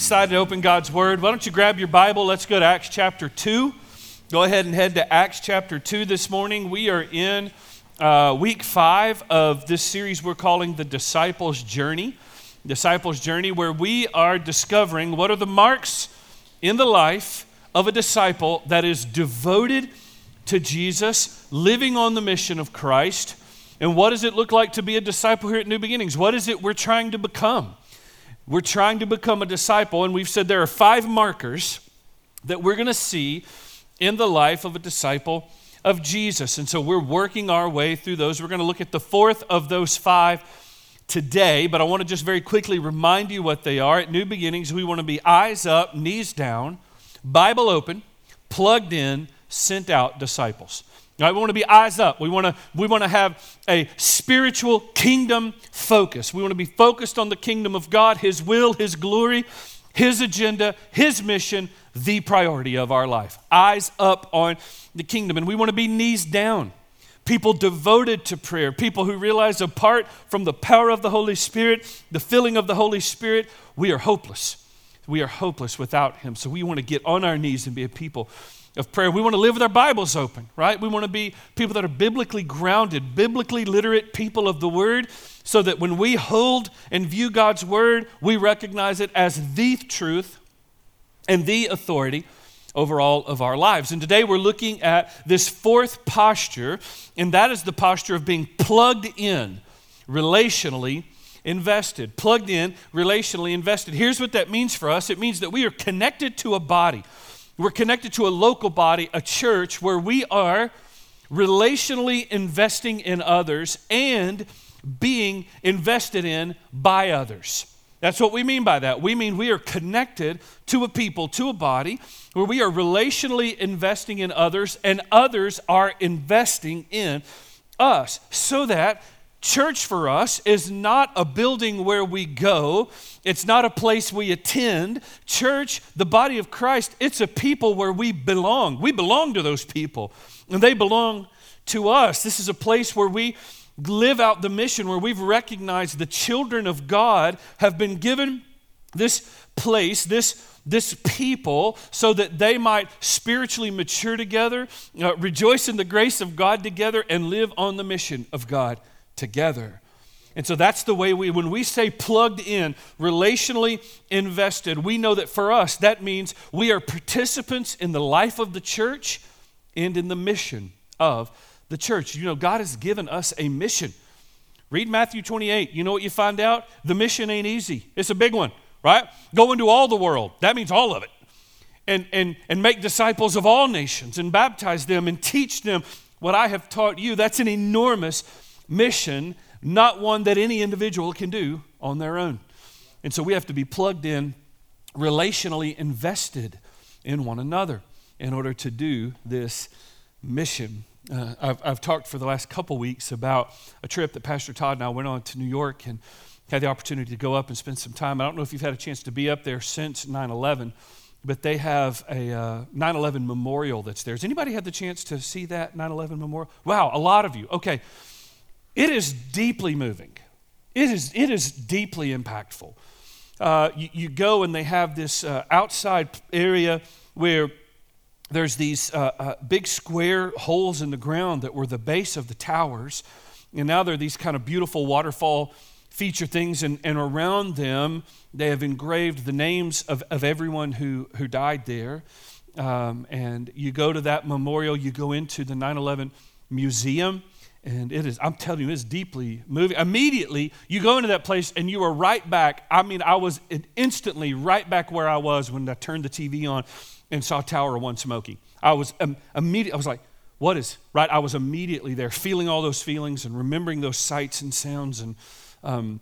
excited to open God's Word. Why don't you grab your Bible? Let's go to Acts chapter 2. Go ahead and head to Acts chapter 2 this morning. We are in uh, week five of this series we're calling The Disciples' Journey. Disciples' Journey, where we are discovering what are the marks in the life of a disciple that is devoted to Jesus, living on the mission of Christ. And what does it look like to be a disciple here at New Beginnings? What is it we're trying to become? We're trying to become a disciple, and we've said there are five markers that we're going to see in the life of a disciple of Jesus. And so we're working our way through those. We're going to look at the fourth of those five today, but I want to just very quickly remind you what they are. At New Beginnings, we want to be eyes up, knees down, Bible open, plugged in, sent out disciples. Right? We want to be eyes up. We want to, we want to have a spiritual kingdom focus. We want to be focused on the kingdom of God, His will, His glory, His agenda, His mission, the priority of our life. Eyes up on the kingdom. And we want to be knees down. People devoted to prayer, people who realize apart from the power of the Holy Spirit, the filling of the Holy Spirit, we are hopeless. We are hopeless without Him. So we want to get on our knees and be a people of prayer. We want to live with our Bibles open, right? We want to be people that are biblically grounded, biblically literate people of the Word, so that when we hold and view God's Word, we recognize it as the truth and the authority over all of our lives. And today we're looking at this fourth posture, and that is the posture of being plugged in, relationally invested. Plugged in, relationally invested. Here's what that means for us it means that we are connected to a body. We're connected to a local body, a church, where we are relationally investing in others and being invested in by others. That's what we mean by that. We mean we are connected to a people, to a body, where we are relationally investing in others, and others are investing in us, so that Church for us is not a building where we go, it's not a place we attend. Church, the body of Christ, it's a people where we belong. We belong to those people, and they belong to us. This is a place where we live out the mission, where we've recognized the children of God have been given this place, this this people so that they might spiritually mature together, uh, rejoice in the grace of God together, and live on the mission of God together. And so that's the way we, when we say plugged in, relationally invested, we know that for us, that means we are participants in the life of the church and in the mission of the church. You know, God has given us a mission. Read Matthew 28. You know what you find out? The mission ain't easy, it's a big one, right? Go into all the world. That means all of it. And, and, and make disciples of all nations and baptize them and teach them what I have taught you. That's an enormous mission, not one that any individual can do on their own. And so we have to be plugged in, relationally invested in one another in order to do this mission. Uh, I've, I've talked for the last couple weeks about a trip that Pastor Todd and I went on to New York and had the opportunity to go up and spend some time. I don't know if you've had a chance to be up there since 9 11, but they have a uh, 9 11 memorial that's there. Has anybody had the chance to see that 9 11 memorial? Wow, a lot of you. Okay. It is deeply moving. It is, it is deeply impactful. Uh, you, you, go and they have this uh, outside area where there's these uh, uh, big square holes in the ground that were the base of the towers. And now there are these kind of beautiful waterfall feature things, and, and around them, they have engraved the names of, of everyone who, who died there. Um, and you go to that memorial, you go into the 9 11 museum and it is, I'm telling you, it's deeply moving. Immediately, you go into that place and you are right back. I mean, I was instantly right back where I was when I turned the TV on and saw Tower One smoking. I was um, immediately, I was like, what is, right? I was immediately there, feeling all those feelings and remembering those sights and sounds and um,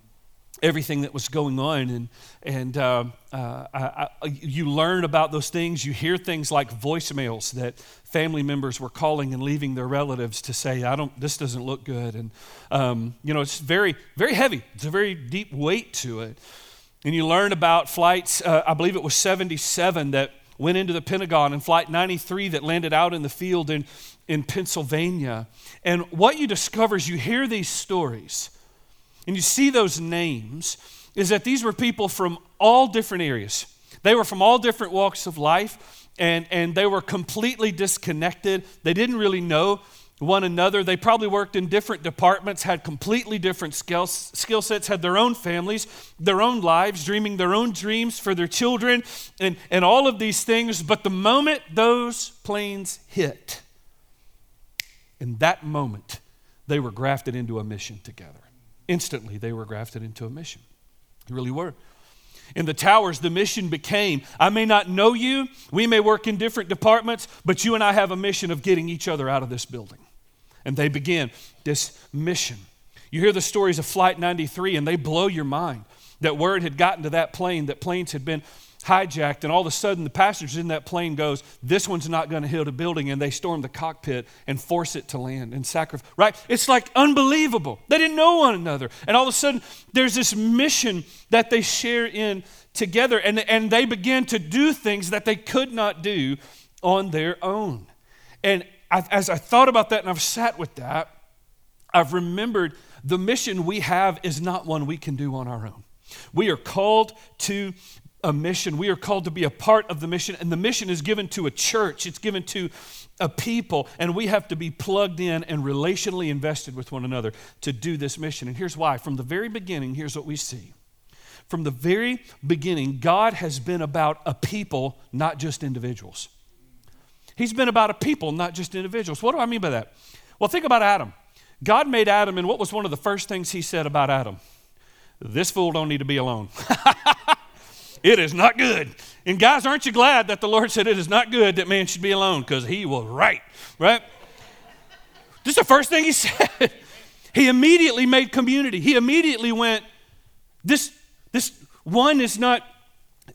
everything that was going on. And, and uh, uh, I, I, you learn about those things. You hear things like voicemails that family members were calling and leaving their relatives to say, I don't, this doesn't look good. And, um, you know, it's very, very heavy. It's a very deep weight to it. And you learn about flights, uh, I believe it was 77 that went into the Pentagon and flight 93 that landed out in the field in, in Pennsylvania. And what you discover is you hear these stories and you see those names, is that these were people from all different areas. They were from all different walks of life, and, and they were completely disconnected. They didn't really know one another. They probably worked in different departments, had completely different skill, skill sets, had their own families, their own lives, dreaming their own dreams for their children, and, and all of these things. But the moment those planes hit, in that moment, they were grafted into a mission together. Instantly, they were grafted into a mission. They really were. In the towers, the mission became I may not know you, we may work in different departments, but you and I have a mission of getting each other out of this building. And they begin this mission. You hear the stories of Flight 93, and they blow your mind that word had gotten to that plane, that planes had been hijacked, and all of a sudden the passengers in that plane goes, "This one's not going to hit a building," and they storm the cockpit and force it to land and sacrifice. Right? It's like unbelievable. They didn't know one another, and all of a sudden there's this mission that they share in together, and and they begin to do things that they could not do on their own. And I, as I thought about that and I've sat with that, I've remembered the mission we have is not one we can do on our own. We are called to a mission. We are called to be a part of the mission, and the mission is given to a church, it's given to a people, and we have to be plugged in and relationally invested with one another to do this mission. And here's why. From the very beginning, here's what we see. From the very beginning, God has been about a people, not just individuals. He's been about a people, not just individuals. What do I mean by that? Well, think about Adam. God made Adam, and what was one of the first things he said about Adam? This fool don't need to be alone. It is not good. And guys, aren't you glad that the Lord said it is not good that man should be alone? Because he was right, right? This is the first thing he said. He immediately made community. He immediately went, this, this one is not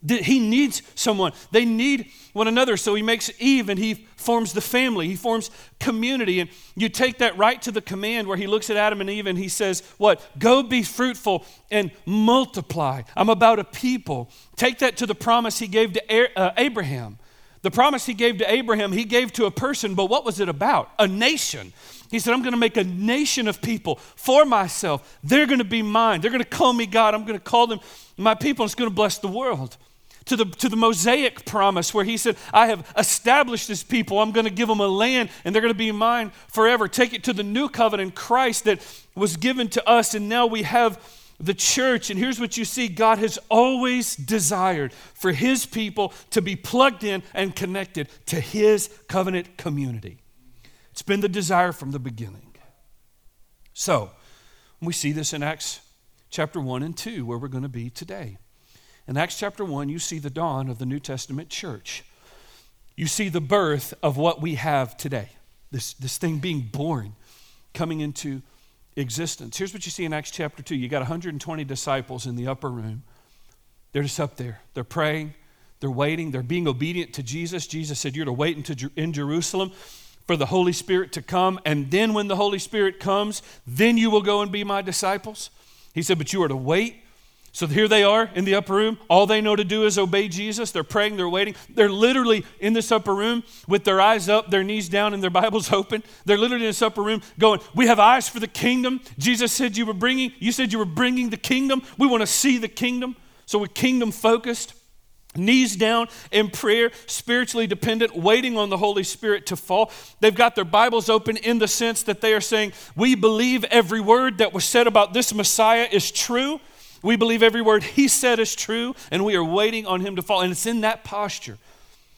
he needs someone. They need one another. So he makes Eve and he forms the family. He forms community. And you take that right to the command where he looks at Adam and Eve and he says, What? Go be fruitful and multiply. I'm about a people. Take that to the promise he gave to uh, Abraham. The promise he gave to Abraham, he gave to a person, but what was it about? A nation. He said, I'm going to make a nation of people for myself. They're going to be mine. They're going to call me God. I'm going to call them my people. It's going to bless the world to the, to the Mosaic promise where he said, I have established this people. I'm going to give them a land and they're going to be mine forever. Take it to the new covenant, Christ, that was given to us, and now we have the church. And here's what you see God has always desired for his people to be plugged in and connected to his covenant community. It's been the desire from the beginning. So, we see this in Acts chapter 1 and 2, where we're going to be today. In Acts chapter 1, you see the dawn of the New Testament church. You see the birth of what we have today, this, this thing being born, coming into existence. Here's what you see in Acts chapter 2. You got 120 disciples in the upper room. They're just up there. They're praying, they're waiting, they're being obedient to Jesus. Jesus said, You're to wait in Jerusalem for the Holy Spirit to come, and then when the Holy Spirit comes, then you will go and be my disciples. He said, But you are to wait so here they are in the upper room. All they know to do is obey Jesus. They're praying, they're waiting. They're literally in this upper room with their eyes up, their knees down, and their Bibles open. They're literally in this upper room going, "We have eyes for the kingdom." Jesus said you were bringing you said you were bringing the kingdom. We want to see the kingdom. So we're kingdom focused. Knees down in prayer, spiritually dependent, waiting on the Holy Spirit to fall. They've got their Bibles open in the sense that they are saying, We believe every word that was said about this Messiah is true. We believe every word he said is true, and we are waiting on him to fall. And it's in that posture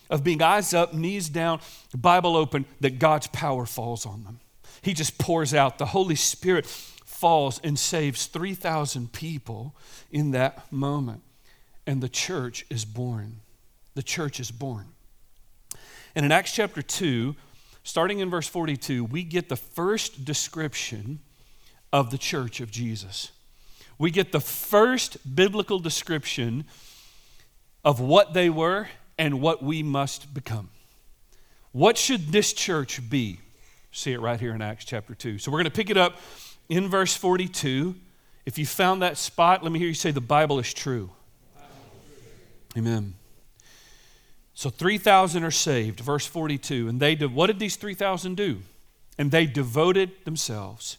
of being eyes up, knees down, Bible open, that God's power falls on them. He just pours out. The Holy Spirit falls and saves 3,000 people in that moment. And the church is born. The church is born. And in Acts chapter 2, starting in verse 42, we get the first description of the church of Jesus we get the first biblical description of what they were and what we must become. What should this church be? See it right here in Acts chapter 2. So we're going to pick it up in verse 42. If you found that spot, let me hear you say, The Bible is true. Amen. So 3,000 are saved, verse 42. And they did, what did these 3,000 do? And they devoted themselves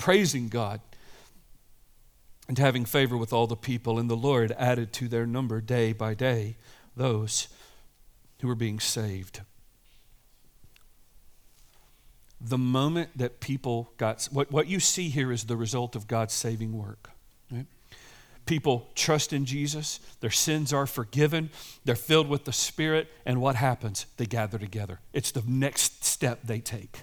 praising God and having favor with all the people. And the Lord added to their number day by day those who were being saved. The moment that people got, what, what you see here is the result of God's saving work. People trust in Jesus, their sins are forgiven, they're filled with the Spirit, and what happens? They gather together. It's the next step they take.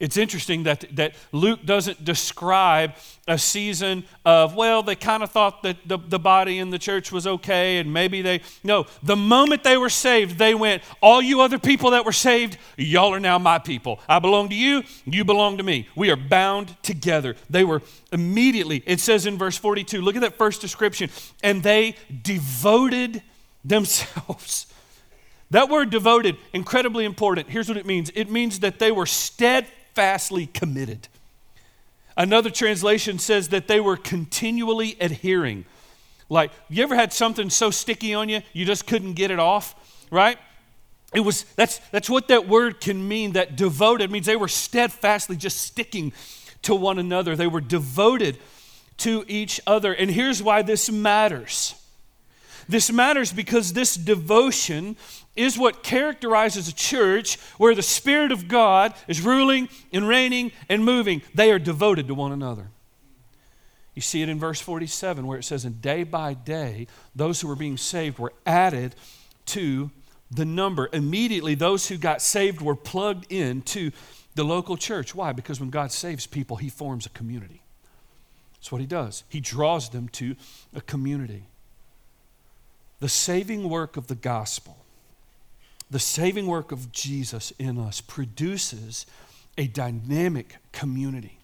It's interesting that, that Luke doesn't describe a season of, well, they kind of thought that the, the body in the church was okay and maybe they. No, the moment they were saved, they went, All you other people that were saved, y'all are now my people. I belong to you, you belong to me. We are bound together. They were immediately, it says in verse 42, look at that first description, and they devoted themselves that word devoted, incredibly important. Here's what it means it means that they were steadfast steadfastly committed. Another translation says that they were continually adhering. Like, you ever had something so sticky on you, you just couldn't get it off, right? It was that's that's what that word can mean. That devoted means they were steadfastly just sticking to one another. They were devoted to each other. And here's why this matters. This matters because this devotion is what characterizes a church where the Spirit of God is ruling and reigning and moving. They are devoted to one another. You see it in verse 47 where it says, And day by day, those who were being saved were added to the number. Immediately, those who got saved were plugged into the local church. Why? Because when God saves people, He forms a community. That's what He does, He draws them to a community. The saving work of the gospel the saving work of Jesus in us produces a dynamic community.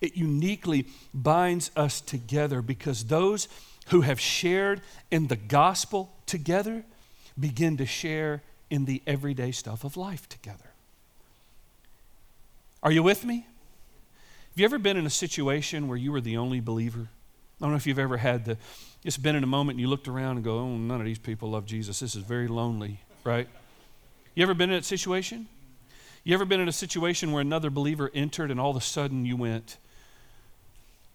It uniquely binds us together because those who have shared in the gospel together begin to share in the everyday stuff of life together. Are you with me? Have you ever been in a situation where you were the only believer? I don't know if you've ever had the, just been in a moment and you looked around and go, oh, none of these people love Jesus. This is very lonely right? You ever been in that situation? You ever been in a situation where another believer entered and all of a sudden you went,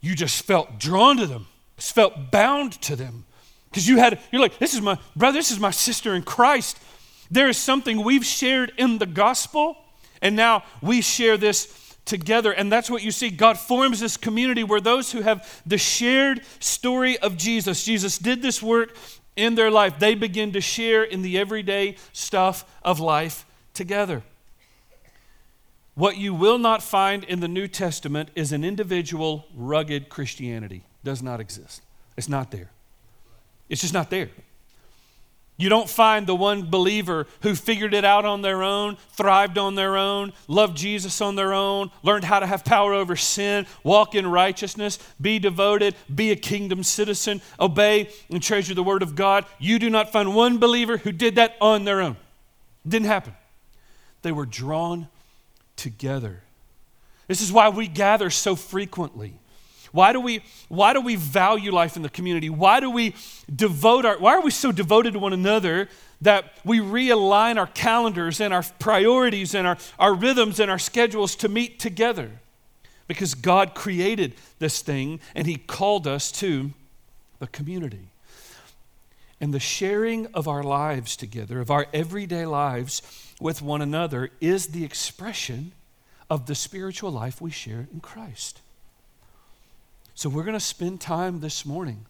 you just felt drawn to them, just felt bound to them. Because you had, you're like, this is my brother, this is my sister in Christ. There is something we've shared in the gospel, and now we share this together. And that's what you see. God forms this community where those who have the shared story of Jesus, Jesus did this work in their life, they begin to share in the everyday stuff of life together. What you will not find in the New Testament is an individual, rugged Christianity. Does not exist. It's not there. It's just not there. You don't find the one believer who figured it out on their own, thrived on their own, loved Jesus on their own, learned how to have power over sin, walk in righteousness, be devoted, be a kingdom citizen, obey and treasure the word of God. You do not find one believer who did that on their own. Didn't happen. They were drawn together. This is why we gather so frequently. Why do we, why do we value life in the community? Why do we devote our, why are we so devoted to one another that we realign our calendars and our priorities and our, our rhythms and our schedules to meet together? Because God created this thing and He called us to the community. And the sharing of our lives together, of our everyday lives with one another, is the expression of the spiritual life we share in Christ. So we're going to spend time this morning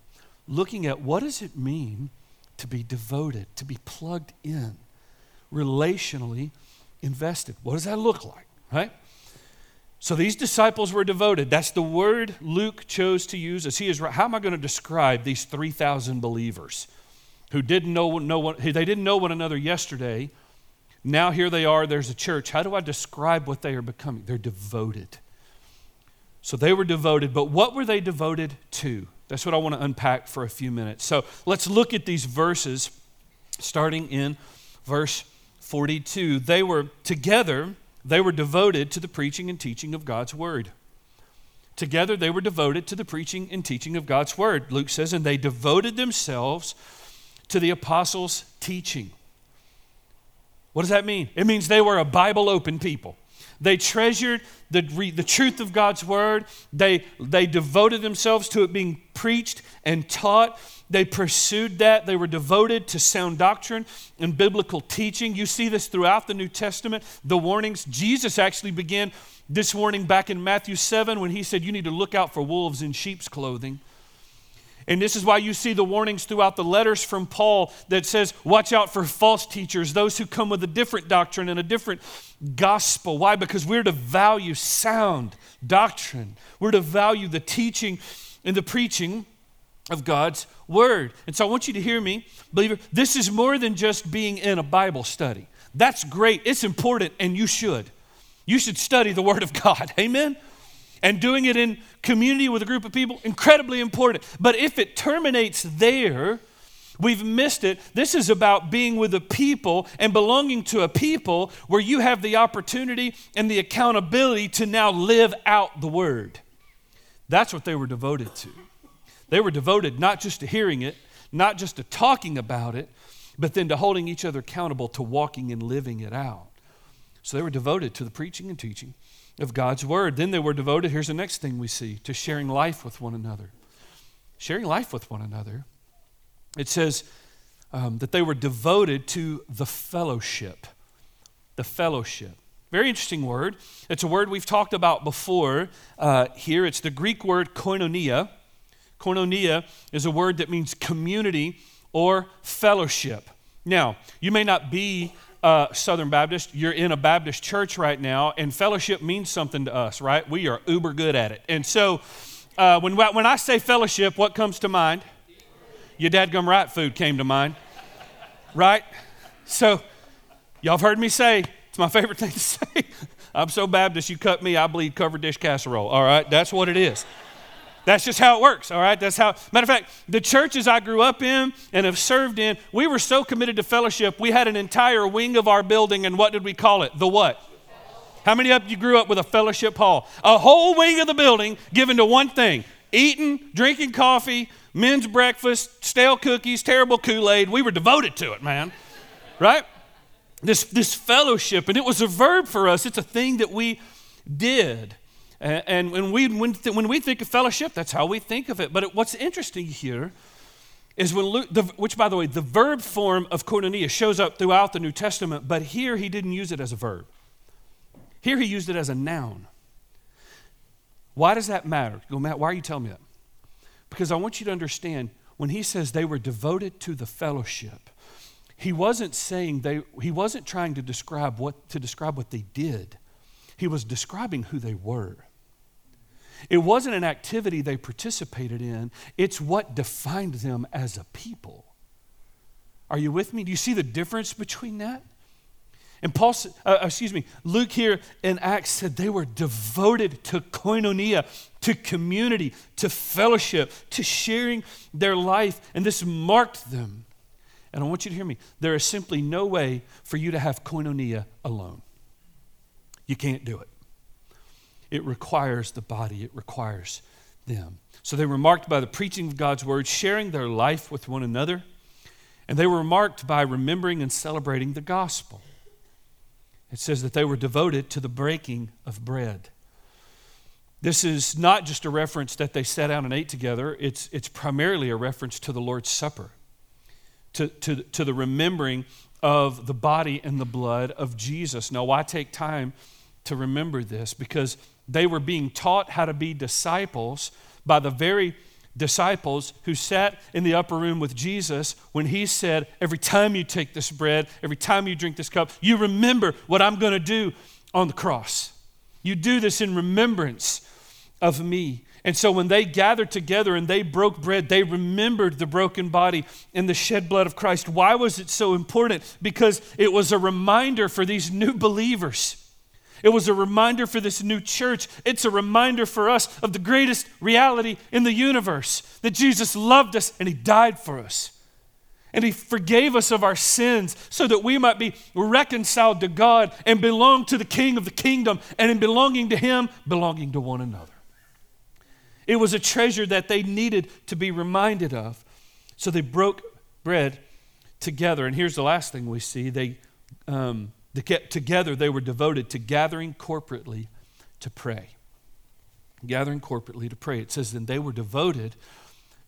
looking at what does it mean to be devoted, to be plugged in, relationally invested. What does that look like, right? So these disciples were devoted. That's the word Luke chose to use as he is how am I going to describe these 3000 believers who didn't know, know what, they didn't know one another yesterday. Now here they are, there's a church. How do I describe what they are becoming? They're devoted. So they were devoted, but what were they devoted to? That's what I want to unpack for a few minutes. So let's look at these verses starting in verse 42. They were together, they were devoted to the preaching and teaching of God's word. Together, they were devoted to the preaching and teaching of God's word. Luke says, and they devoted themselves to the apostles' teaching. What does that mean? It means they were a Bible open people. They treasured the, the truth of God's word. They, they devoted themselves to it being preached and taught. They pursued that. They were devoted to sound doctrine and biblical teaching. You see this throughout the New Testament. The warnings, Jesus actually began this warning back in Matthew 7 when he said, You need to look out for wolves in sheep's clothing. And this is why you see the warnings throughout the letters from Paul that says, Watch out for false teachers, those who come with a different doctrine and a different gospel. Why? Because we're to value sound doctrine, we're to value the teaching and the preaching of God's word. And so I want you to hear me, believer. This is more than just being in a Bible study. That's great, it's important, and you should. You should study the Word of God. Amen? And doing it in community with a group of people, incredibly important. But if it terminates there, we've missed it. This is about being with a people and belonging to a people where you have the opportunity and the accountability to now live out the Word. That's what they were devoted to. They were devoted not just to hearing it, not just to talking about it, but then to holding each other accountable to walking and living it out. So they were devoted to the preaching and teaching of God's word. Then they were devoted, here's the next thing we see, to sharing life with one another. Sharing life with one another. It says um, that they were devoted to the fellowship. The fellowship. Very interesting word. It's a word we've talked about before uh, here. It's the Greek word koinonia. Koinonia is a word that means community or fellowship. Now, you may not be uh, Southern Baptist, you're in a Baptist church right now, and fellowship means something to us, right? We are uber good at it. And so uh, when, when I say fellowship, what comes to mind? Your dadgum right food came to mind, right? So y'all have heard me say, it's my favorite thing to say. I'm so Baptist, you cut me, I bleed covered dish casserole. All right, that's what it is. That's just how it works, all right? That's how, matter of fact, the churches I grew up in and have served in, we were so committed to fellowship, we had an entire wing of our building, and what did we call it? The what? How many of you grew up with a fellowship hall? A whole wing of the building given to one thing eating, drinking coffee, men's breakfast, stale cookies, terrible Kool Aid. We were devoted to it, man. Right? This, this fellowship, and it was a verb for us, it's a thing that we did. And when we, when, when we think of fellowship, that's how we think of it. But what's interesting here is when Luke, the, which by the way, the verb form of koinonia shows up throughout the New Testament, but here he didn't use it as a verb. Here he used it as a noun. Why does that matter? Go, Matt, why are you telling me that? Because I want you to understand when he says they were devoted to the fellowship, he wasn't saying they, he wasn't trying to describe what, to describe what they did. He was describing who they were. It wasn't an activity they participated in, it's what defined them as a people. Are you with me? Do you see the difference between that? And Paul, uh, excuse me, Luke here in Acts said they were devoted to koinonia, to community, to fellowship, to sharing their life, and this marked them. And I want you to hear me. There is simply no way for you to have koinonia alone. You can't do it. It requires the body, it requires them. So they were marked by the preaching of God's word, sharing their life with one another, and they were marked by remembering and celebrating the gospel. It says that they were devoted to the breaking of bread. This is not just a reference that they sat down and ate together, it's, it's primarily a reference to the Lord's Supper, to, to, to the remembering of the body and the blood of Jesus. Now, why take time to remember this? Because they were being taught how to be disciples by the very disciples who sat in the upper room with Jesus when he said, Every time you take this bread, every time you drink this cup, you remember what I'm going to do on the cross. You do this in remembrance of me. And so when they gathered together and they broke bread, they remembered the broken body and the shed blood of Christ. Why was it so important? Because it was a reminder for these new believers it was a reminder for this new church. It's a reminder for us of the greatest reality in the universe that Jesus loved us and He died for us. And he forgave us of our sins so that we might be reconciled to God and belong to the King of the kingdom, and in belonging to him, belonging to one another. It was a treasure that they needed to be reminded of. So they broke bread together. And here's the last thing we see they, um, together, they were devoted to gathering corporately to pray. Gathering corporately to pray. It says, then they were devoted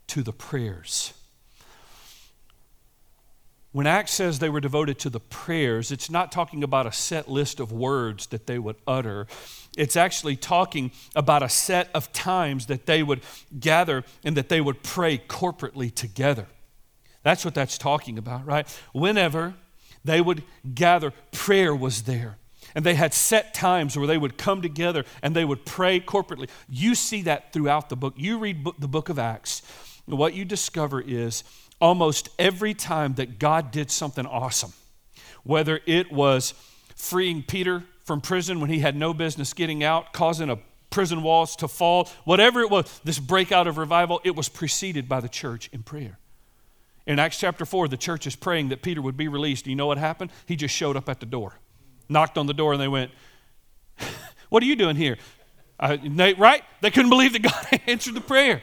to the prayers. When Acts says they were devoted to the prayers, it's not talking about a set list of words that they would utter. It's actually talking about a set of times that they would gather and that they would pray corporately together. That's what that's talking about, right? Whenever they would gather, prayer was there. And they had set times where they would come together and they would pray corporately. You see that throughout the book. You read the book of Acts, what you discover is almost every time that God did something awesome, whether it was freeing Peter from prison when he had no business getting out, causing a prison walls to fall, whatever it was, this breakout of revival, it was preceded by the church in prayer. In Acts chapter 4, the church is praying that Peter would be released. You know what happened? He just showed up at the door, knocked on the door, and they went, What are you doing here? Uh, right? They couldn't believe that God answered the prayer.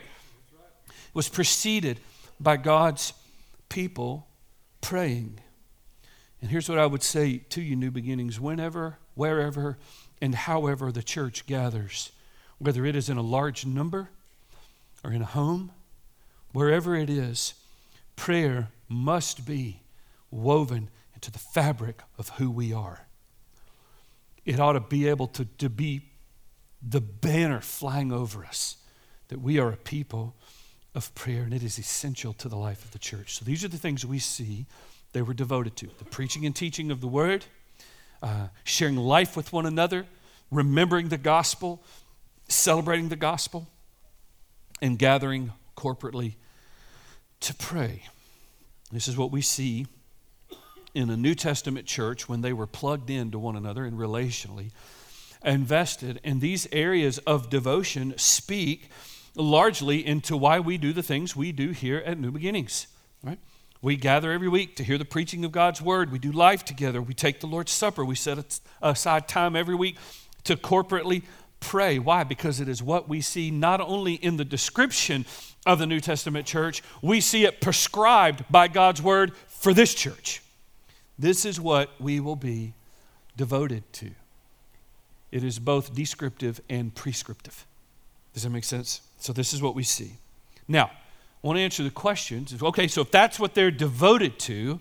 It was preceded by God's people praying. And here's what I would say to you, New Beginnings whenever, wherever, and however the church gathers, whether it is in a large number or in a home, wherever it is, prayer must be woven into the fabric of who we are. It ought to be able to, to be the banner flying over us that we are a people of prayer, and it is essential to the life of the church. So these are the things we see they were devoted to the preaching and teaching of the word, uh, sharing life with one another, remembering the gospel, celebrating the gospel, and gathering corporately to pray. This is what we see in a New Testament church when they were plugged into one another and relationally invested. And these areas of devotion speak largely into why we do the things we do here at New Beginnings, right? We gather every week to hear the preaching of God's word. We do life together. We take the Lord's Supper. We set aside time every week to corporately pray. Why? Because it is what we see not only in the description of the New Testament church, we see it prescribed by God's word for this church. This is what we will be devoted to. It is both descriptive and prescriptive. Does that make sense? So, this is what we see. Now, I want to answer the questions. Okay, so if that's what they're devoted to,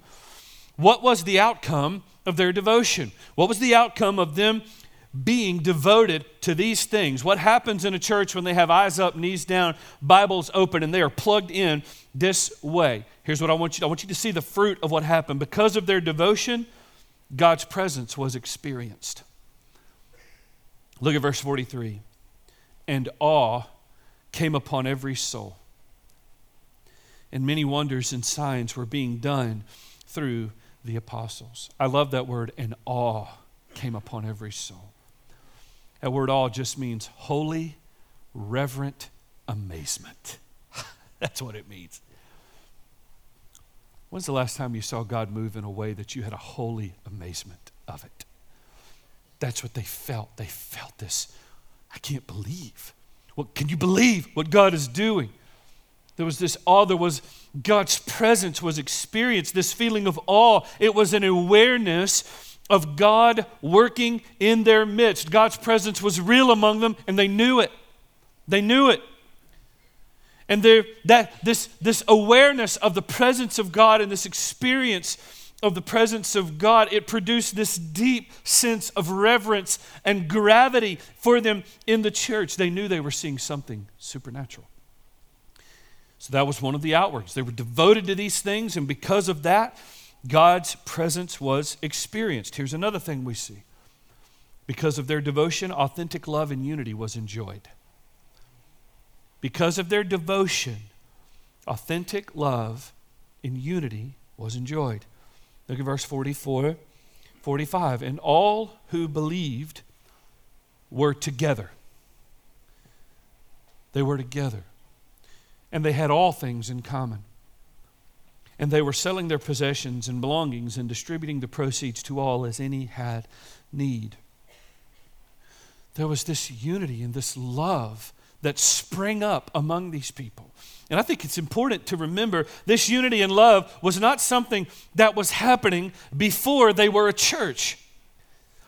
what was the outcome of their devotion? What was the outcome of them being devoted to these things? What happens in a church when they have eyes up, knees down, Bibles open, and they are plugged in this way? Here's what I want you to, I want you to see the fruit of what happened. Because of their devotion, God's presence was experienced. Look at verse 43. And awe came upon every soul. And many wonders and signs were being done through the apostles. I love that word, and awe came upon every soul. That word awe just means holy, reverent amazement. That's what it means. When's the last time you saw God move in a way that you had a holy amazement of it? That's what they felt. They felt this. I can't believe well, can you believe what God is doing? There was this awe, there was God's presence was experienced, this feeling of awe. It was an awareness of God working in their midst. God's presence was real among them, and they knew it. They knew it. And that this, this awareness of the presence of God and this experience of the presence of God, it produced this deep sense of reverence and gravity for them in the church. They knew they were seeing something supernatural. So that was one of the outworks. They were devoted to these things, and because of that, God's presence was experienced. Here's another thing we see because of their devotion, authentic love and unity was enjoyed. Because of their devotion, authentic love and unity was enjoyed. Look at verse 44, 45. And all who believed were together. They were together. And they had all things in common. And they were selling their possessions and belongings and distributing the proceeds to all as any had need. There was this unity and this love that sprang up among these people. And I think it's important to remember this unity and love was not something that was happening before they were a church.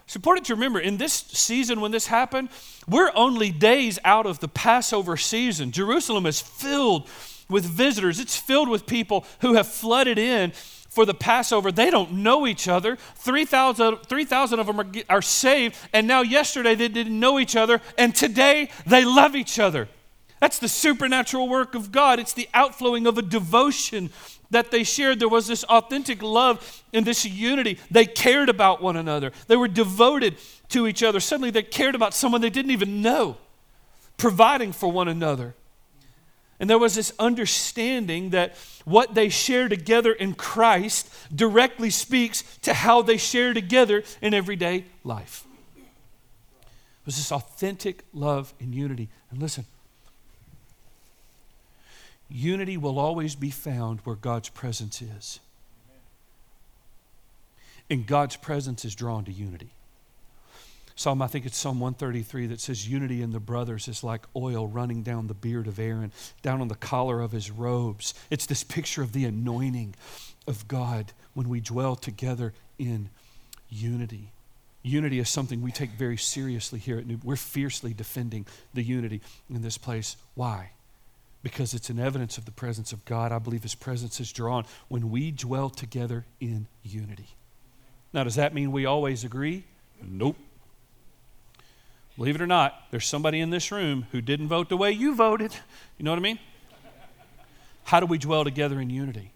It's important to remember in this season when this happened, we're only days out of the Passover season. Jerusalem is filled with visitors, it's filled with people who have flooded in for the Passover. They don't know each other. 3,000 3, of them are, are saved, and now yesterday they didn't know each other, and today they love each other. That's the supernatural work of God. It's the outflowing of a devotion that they shared. There was this authentic love and this unity. They cared about one another, they were devoted to each other. Suddenly, they cared about someone they didn't even know, providing for one another. And there was this understanding that what they share together in Christ directly speaks to how they share together in everyday life. It was this authentic love and unity. And listen, Unity will always be found where God's presence is. And God's presence is drawn to unity. Psalm, I think it's Psalm 133 that says, Unity in the brothers is like oil running down the beard of Aaron, down on the collar of his robes. It's this picture of the anointing of God when we dwell together in unity. Unity is something we take very seriously here at New. We're fiercely defending the unity in this place. Why? because it's an evidence of the presence of God. I believe His presence is drawn when we dwell together in unity. Now, does that mean we always agree? Nope. Believe it or not, there's somebody in this room who didn't vote the way you voted. You know what I mean? How do we dwell together in unity?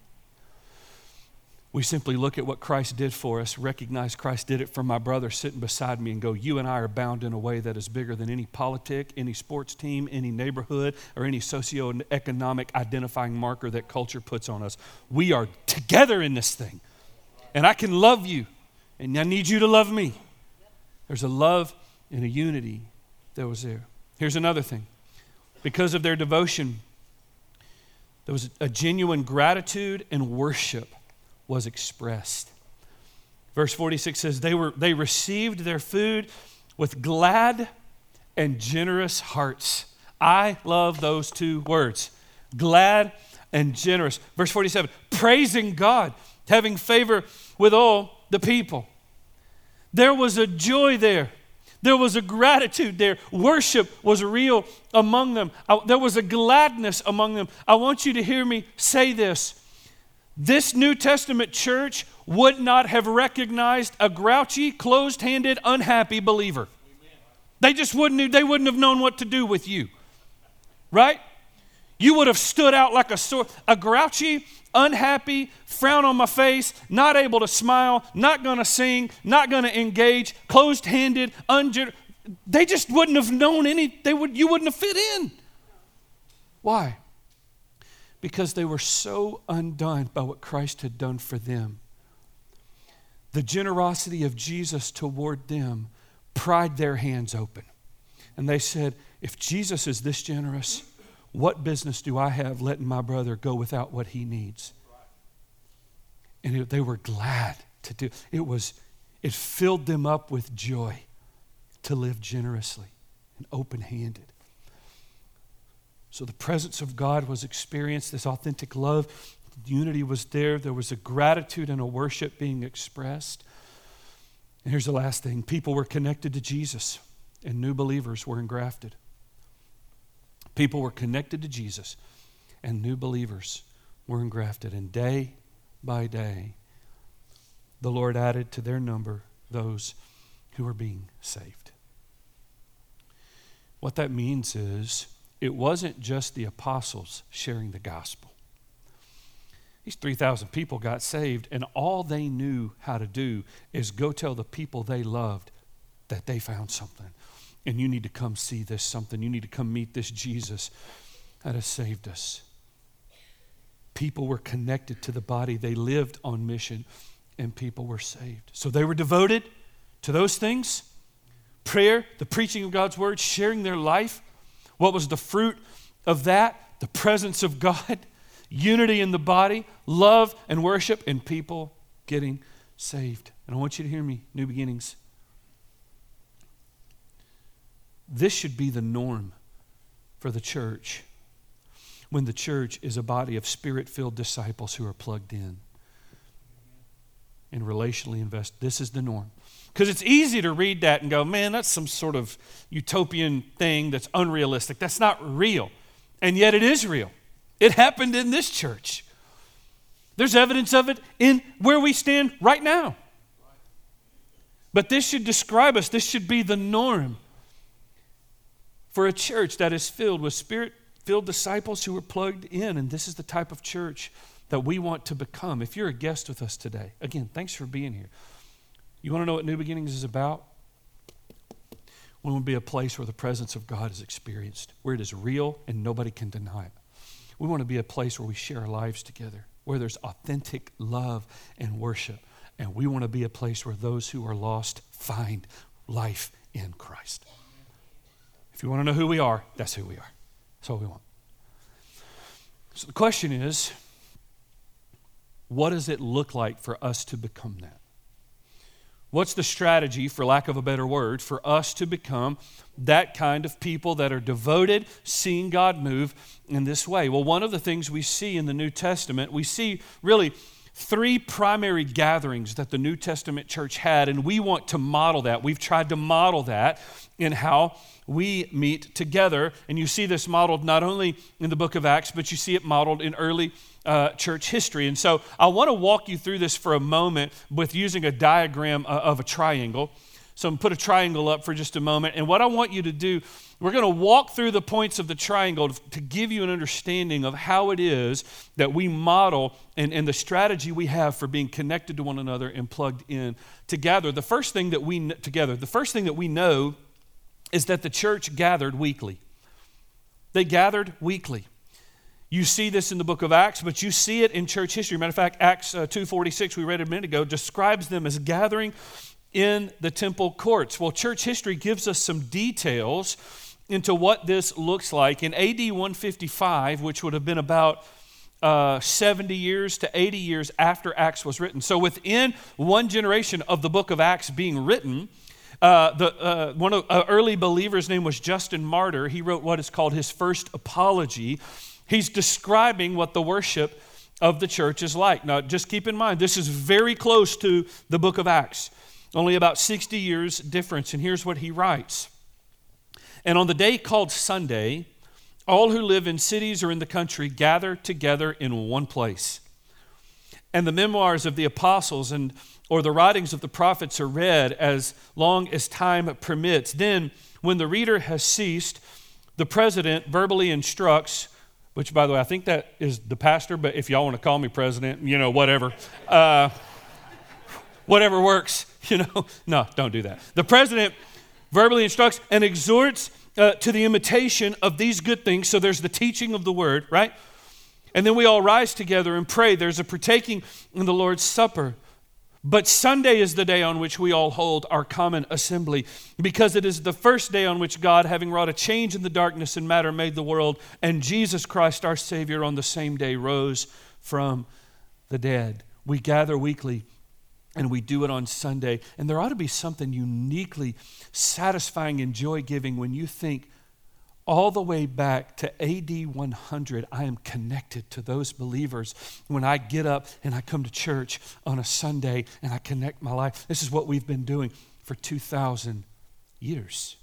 We simply look at what Christ did for us, recognize Christ did it for my brother sitting beside me, and go, You and I are bound in a way that is bigger than any politic, any sports team, any neighborhood, or any socioeconomic identifying marker that culture puts on us. We are together in this thing. And I can love you, and I need you to love me. There's a love and a unity that was there. Here's another thing because of their devotion, there was a genuine gratitude and worship was expressed. Verse 46 says, They, were, they received their food with glad and generous hearts. I love those two words glad and generous. Verse 47 praising God, having favor with all the people. There was a joy there. There was a gratitude there. Worship was real among them. I, there was a gladness among them. I want you to hear me say this this New Testament church would not have recognized a grouchy, closed handed, unhappy believer. They just wouldn't, they wouldn't have known what to do with you. Right? You would have stood out like a sword. A grouchy, unhappy, frown on my face, not able to smile, not going to sing, not going to engage, closed handed, They just wouldn't have known any, they would, you wouldn't have fit in. Why? because they were so undone by what Christ had done for them. The generosity of Jesus toward them pried their hands open. And they said, If Jesus is this generous, what business do I have letting my brother go without what he needs? And it, they were glad to do it was it filled them up with joy to live generously and open-handed so the presence of God was experienced, this authentic love, unity was there, there was a gratitude and a worship being expressed. And here's the last thing people were connected to Jesus, and new believers were engrafted. People were connected to Jesus, and new believers were engrafted. And day by day, the Lord added to their number those who were being saved. What that means is it wasn't just the apostles sharing the gospel. These 3,000 people got saved, and all they knew how to do is go tell the people they loved that they found something. And you need to come see this something. You need to come meet this Jesus that has saved us. People were connected to the body, they lived on mission, and people were saved. So they were devoted to those things prayer, the preaching of God's word, sharing their life what was the fruit of that? The presence of God. unity in the body, love and worship, and people getting saved. And I want you to hear me, new beginnings. This should be the norm for the church when the church is a body of spirit filled disciples who are plugged in and relationally invested. This is the norm. Because it's easy to read that and go, man, that's some sort of utopian thing that's unrealistic. That's not real. And yet it is real. It happened in this church. There's evidence of it in where we stand right now. But this should describe us, this should be the norm for a church that is filled with spirit filled disciples who are plugged in. And this is the type of church that we want to become. If you're a guest with us today, again, thanks for being here. You want to know what New Beginnings is about? We want to be a place where the presence of God is experienced, where it is real and nobody can deny it. We want to be a place where we share our lives together, where there's authentic love and worship. And we want to be a place where those who are lost find life in Christ. If you want to know who we are, that's who we are. That's all we want. So the question is what does it look like for us to become that? What's the strategy, for lack of a better word, for us to become that kind of people that are devoted, seeing God move in this way? Well, one of the things we see in the New Testament, we see really three primary gatherings that the New Testament church had, and we want to model that. We've tried to model that in how we meet together. And you see this modeled not only in the book of Acts, but you see it modeled in early uh, church history. And so I want to walk you through this for a moment with using a diagram uh, of a triangle. So I'm going to put a triangle up for just a moment. And what I want you to do, we're going to walk through the points of the triangle to, give you an understanding of how it is that we model and, and the strategy we have for being connected to one another and plugged in together. The first thing that we together, the first thing that we know is that the church gathered weekly. They gathered weekly. You see this in the book of Acts, but you see it in church history. Matter of fact, Acts uh, 2.46, we read a minute ago, describes them as gathering in the temple courts. Well, church history gives us some details into what this looks like. In AD 155, which would have been about uh, 70 years to 80 years after Acts was written. So within one generation of the book of Acts being written, uh, the, uh, one of uh, early believers' name was Justin Martyr. He wrote what is called his first apology. He's describing what the worship of the church is like. Now, just keep in mind, this is very close to the book of Acts, only about 60 years difference. And here's what he writes And on the day called Sunday, all who live in cities or in the country gather together in one place. And the memoirs of the apostles and or the writings of the prophets are read as long as time permits. Then, when the reader has ceased, the president verbally instructs, which, by the way, I think that is the pastor, but if y'all want to call me president, you know, whatever. Uh, whatever works, you know. No, don't do that. The president verbally instructs and exhorts uh, to the imitation of these good things. So there's the teaching of the word, right? And then we all rise together and pray. There's a partaking in the Lord's Supper. But Sunday is the day on which we all hold our common assembly because it is the first day on which God, having wrought a change in the darkness and matter, made the world, and Jesus Christ, our Savior, on the same day rose from the dead. We gather weekly and we do it on Sunday. And there ought to be something uniquely satisfying and joy giving when you think all the way back to AD 100, I am connected to those believers. When I get up and I come to church on a Sunday and I connect my life, this is what we've been doing for 2,000 years.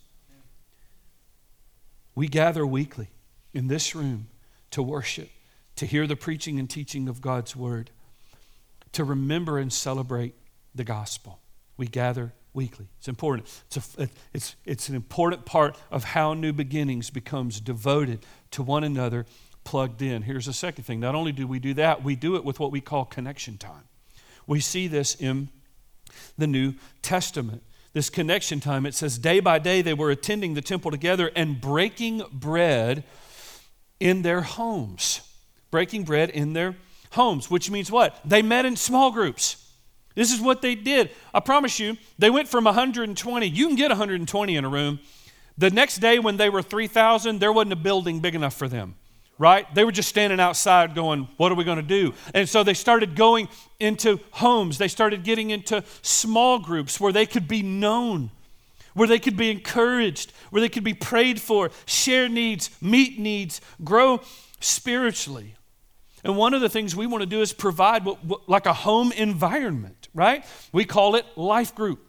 We gather weekly in this room to worship, to hear the preaching and teaching of God's word, to remember and celebrate the gospel. We gather weekly. It's important. It's, a, it's, it's an important part of how New Beginnings becomes devoted to one another, plugged in. Here's the second thing. Not only do we do that, we do it with what we call connection time. We see this in the New Testament. This connection time, it says, day by day they were attending the temple together and breaking bread in their homes. Breaking bread in their homes, which means what? They met in small groups. This is what they did. I promise you, they went from 120. You can get 120 in a room. The next day, when they were 3,000, there wasn't a building big enough for them. right? They were just standing outside going, What are we going to do? And so they started going into homes. They started getting into small groups where they could be known, where they could be encouraged, where they could be prayed for, share needs, meet needs, grow spiritually. And one of the things we want to do is provide what, what, like a home environment, right? We call it life group.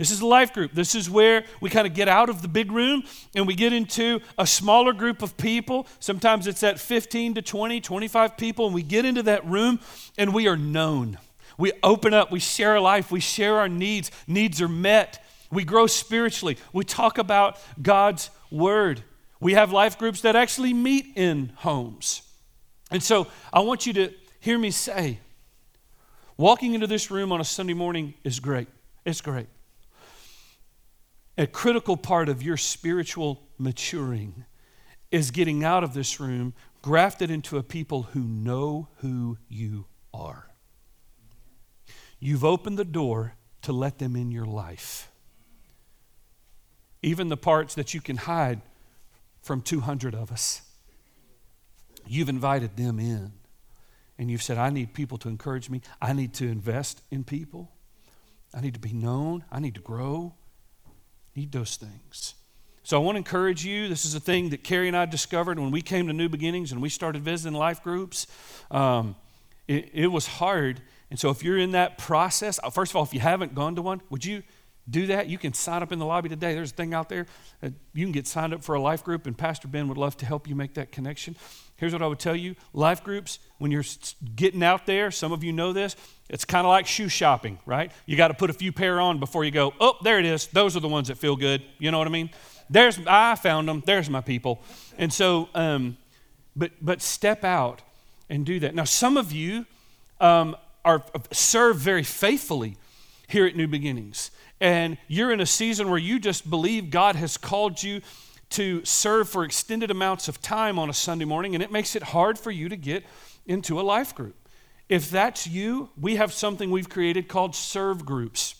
This is a life group. This is where we kind of get out of the big room and we get into a smaller group of people. Sometimes it's at 15 to 20, 25 people, and we get into that room and we are known. We open up, we share our life, we share our needs. Needs are met. We grow spiritually. We talk about God's word. We have life groups that actually meet in homes. And so I want you to hear me say walking into this room on a Sunday morning is great. It's great. A critical part of your spiritual maturing is getting out of this room, grafted into a people who know who you are. You've opened the door to let them in your life. Even the parts that you can hide from 200 of us. You've invited them in. And you've said, I need people to encourage me. I need to invest in people. I need to be known. I need to grow. Need those things. So I want to encourage you. This is a thing that Carrie and I discovered when we came to New Beginnings and we started visiting life groups. Um, it, it was hard. And so if you're in that process, uh, first of all, if you haven't gone to one, would you do that? You can sign up in the lobby today. There's a thing out there. You can get signed up for a life group, and Pastor Ben would love to help you make that connection. Here's what I would tell you life groups, when you're getting out there, some of you know this, it's kind of like shoe shopping, right? You got to put a few pair on before you go, oh, there it is. Those are the ones that feel good. You know what I mean? There's, I found them. There's my people. And so, um, but, but step out and do that. Now, some of you um, are serve very faithfully here at New Beginnings and you're in a season where you just believe God has called you to serve for extended amounts of time on a Sunday morning, and it makes it hard for you to get into a life group. If that's you, we have something we've created called serve groups.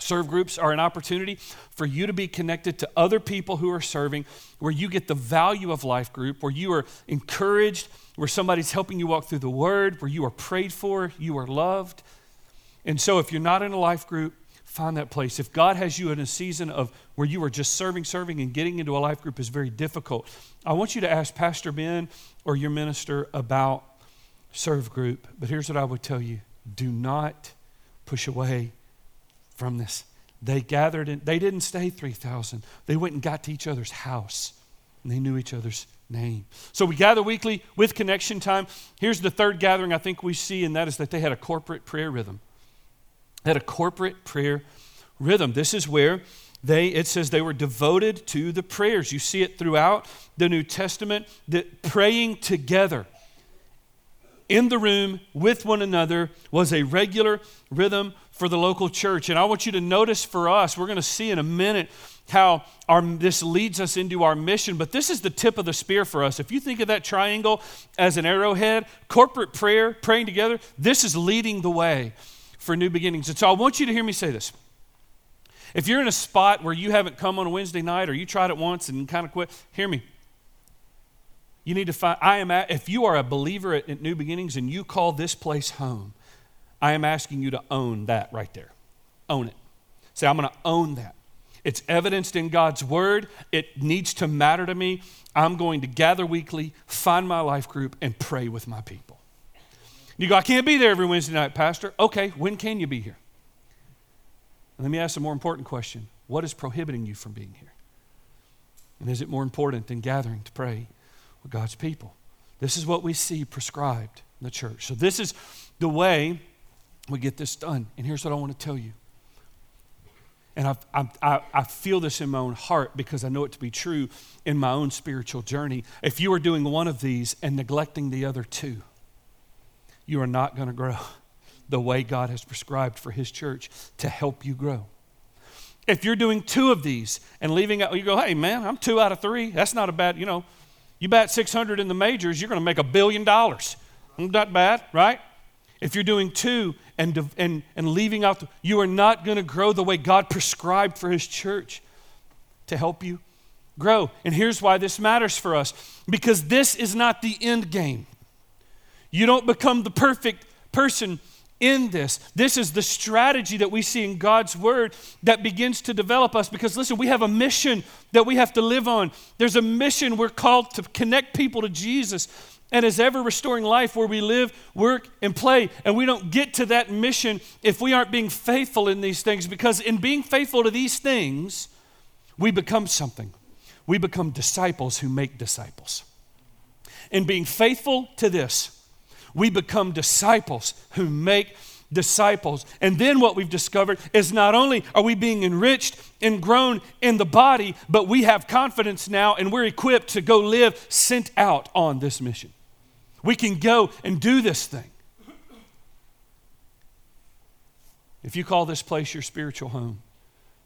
Serve groups are an opportunity for you to be connected to other people who are serving, where you get the value of life group, where you are encouraged, where somebody's helping you walk through the word, where you are prayed for, you are loved. And so if you're not in a life group, find that place. If God has you in a season of where you are just serving, serving, and getting into a life group is very difficult, I want you to ask Pastor Ben or your minister about serve group. But here's what I would tell you do not push away from this. They gathered and they didn't stay 3,000. They went and got to each other's house and they knew each other's name. So we gather weekly with connection time. Here's the third gathering I think we see, and that is that they had a corporate prayer rhythm had a corporate prayer rhythm. This is where they it says they were devoted to the prayers. You see it throughout the New Testament that praying together in the room with one another was a regular rhythm for the local church. And I want you to notice for us, we're going to see in a minute how our, this leads us into our mission, but this is the tip of the spear for us. If you think of that triangle as an arrowhead, corporate prayer, praying together, this is leading the way for new beginnings. And so I want you to hear me say this. If you're in a spot where you haven't come on a Wednesday night or you tried it once and kind of quit, hear me. You need to find, I am, at, if you are a believer at, at New Beginnings and you call this place home, I am asking you to own that right there. Own it. Say, I'm going to own that. It's evidenced in God's word. It needs to matter to me. I'm going to gather weekly, find my life group, and pray with my people. You go, I can't be there every Wednesday night, Pastor. Okay, when can you be here? let me ask a more important question What is prohibiting you from being here? And is it more important than gathering to pray with God's people? This is what we see prescribed in the church. So, this is the way we get this done. And here's what I want to tell you. And I, I, I feel this in my own heart because I know it to be true in my own spiritual journey. If you are doing one of these and neglecting the other two, you are not going to grow the way God has prescribed for His church to help you grow. If you're doing two of these and leaving out, you go, hey, man, I'm two out of three. That's not a bad, you know, you bat 600 in the majors, you're going to make a billion dollars. Not bad, right? If you're doing two and, and, and leaving out, the, you are not going to grow the way God prescribed for His church to help you grow. And here's why this matters for us because this is not the end game. You don't become the perfect person in this. This is the strategy that we see in God's word that begins to develop us because, listen, we have a mission that we have to live on. There's a mission we're called to connect people to Jesus and as ever restoring life where we live, work, and play. And we don't get to that mission if we aren't being faithful in these things because, in being faithful to these things, we become something. We become disciples who make disciples. In being faithful to this, we become disciples who make disciples. And then what we've discovered is not only are we being enriched and grown in the body, but we have confidence now and we're equipped to go live sent out on this mission. We can go and do this thing. If you call this place your spiritual home,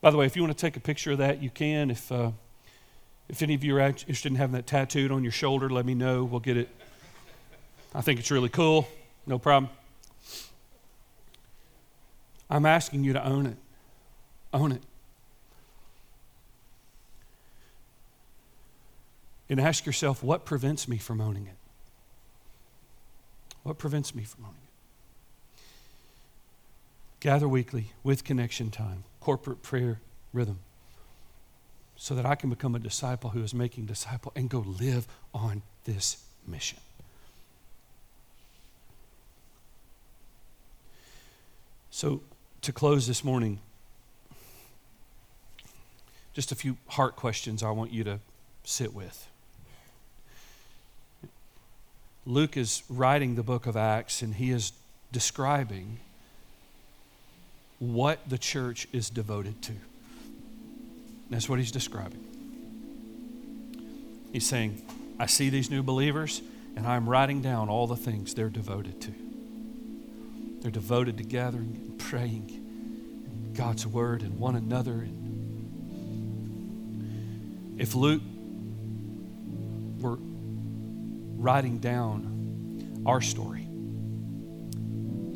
by the way, if you want to take a picture of that, you can. If, uh, if any of you are interested in having that tattooed on your shoulder, let me know. We'll get it I think it's really cool. No problem. I'm asking you to own it. Own it. And ask yourself, what prevents me from owning it? What prevents me from owning it? Gather weekly with connection time, corporate prayer rhythm, so that I can become a disciple who is making disciple and go live on this mission. So, to close this morning, just a few heart questions I want you to sit with. Luke is writing the book of Acts and he is describing what the church is devoted to. That's what he's describing. He's saying, I see these new believers and I'm writing down all the things they're devoted to. They're devoted to gathering and praying God's word and one another. And if Luke were writing down our story,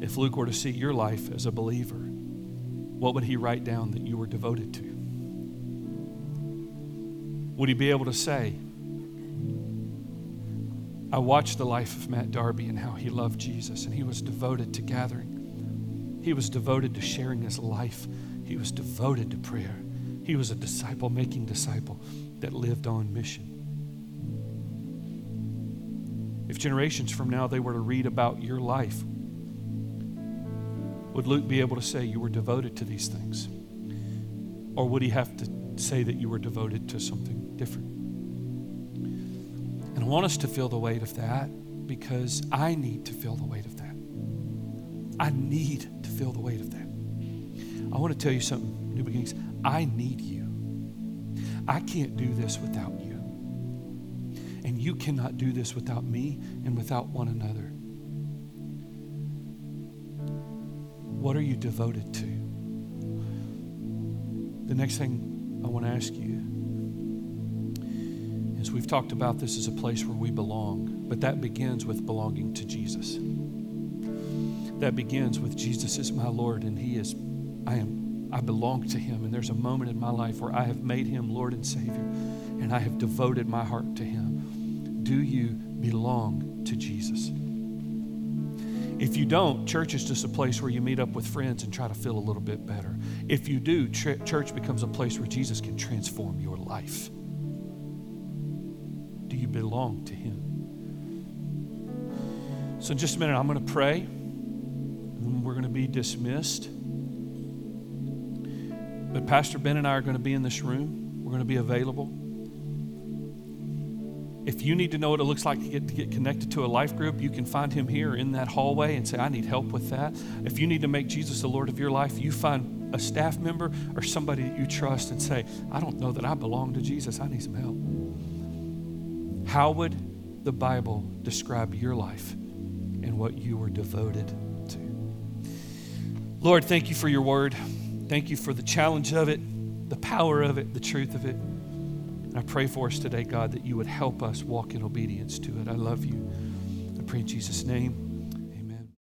if Luke were to see your life as a believer, what would he write down that you were devoted to? Would he be able to say, I watched the life of Matt Darby and how he loved Jesus, and he was devoted to gathering. He was devoted to sharing his life. He was devoted to prayer. He was a disciple making disciple that lived on mission. If generations from now they were to read about your life, would Luke be able to say you were devoted to these things? Or would he have to say that you were devoted to something different? I want us to feel the weight of that because I need to feel the weight of that. I need to feel the weight of that. I want to tell you something, New Beginnings. I need you. I can't do this without you. And you cannot do this without me and without one another. What are you devoted to? The next thing I want to ask you we've talked about this as a place where we belong, but that begins with belonging to Jesus. That begins with Jesus is my Lord and he is I am I belong to him and there's a moment in my life where I have made him Lord and Savior and I have devoted my heart to him. Do you belong to Jesus? If you don't, church is just a place where you meet up with friends and try to feel a little bit better. If you do, church becomes a place where Jesus can transform your life belong to Him? So, in just a minute, I'm going to pray, and we're going to be dismissed. But Pastor Ben and I are going to be in this room. We're going to be available. If you need to know what it looks like to get, to get connected to a life group, you can find him here in that hallway and say, I need help with that. If you need to make Jesus the Lord of your life, you find a staff member or somebody that you trust and say, I don't know that I belong to Jesus. I need some help. How would the Bible describe your life and what you were devoted to? Lord, thank you for your word. Thank you for the challenge of it, the power of it, the truth of it. And I pray for us today, God, that you would help us walk in obedience to it. I love you. I pray in Jesus' name.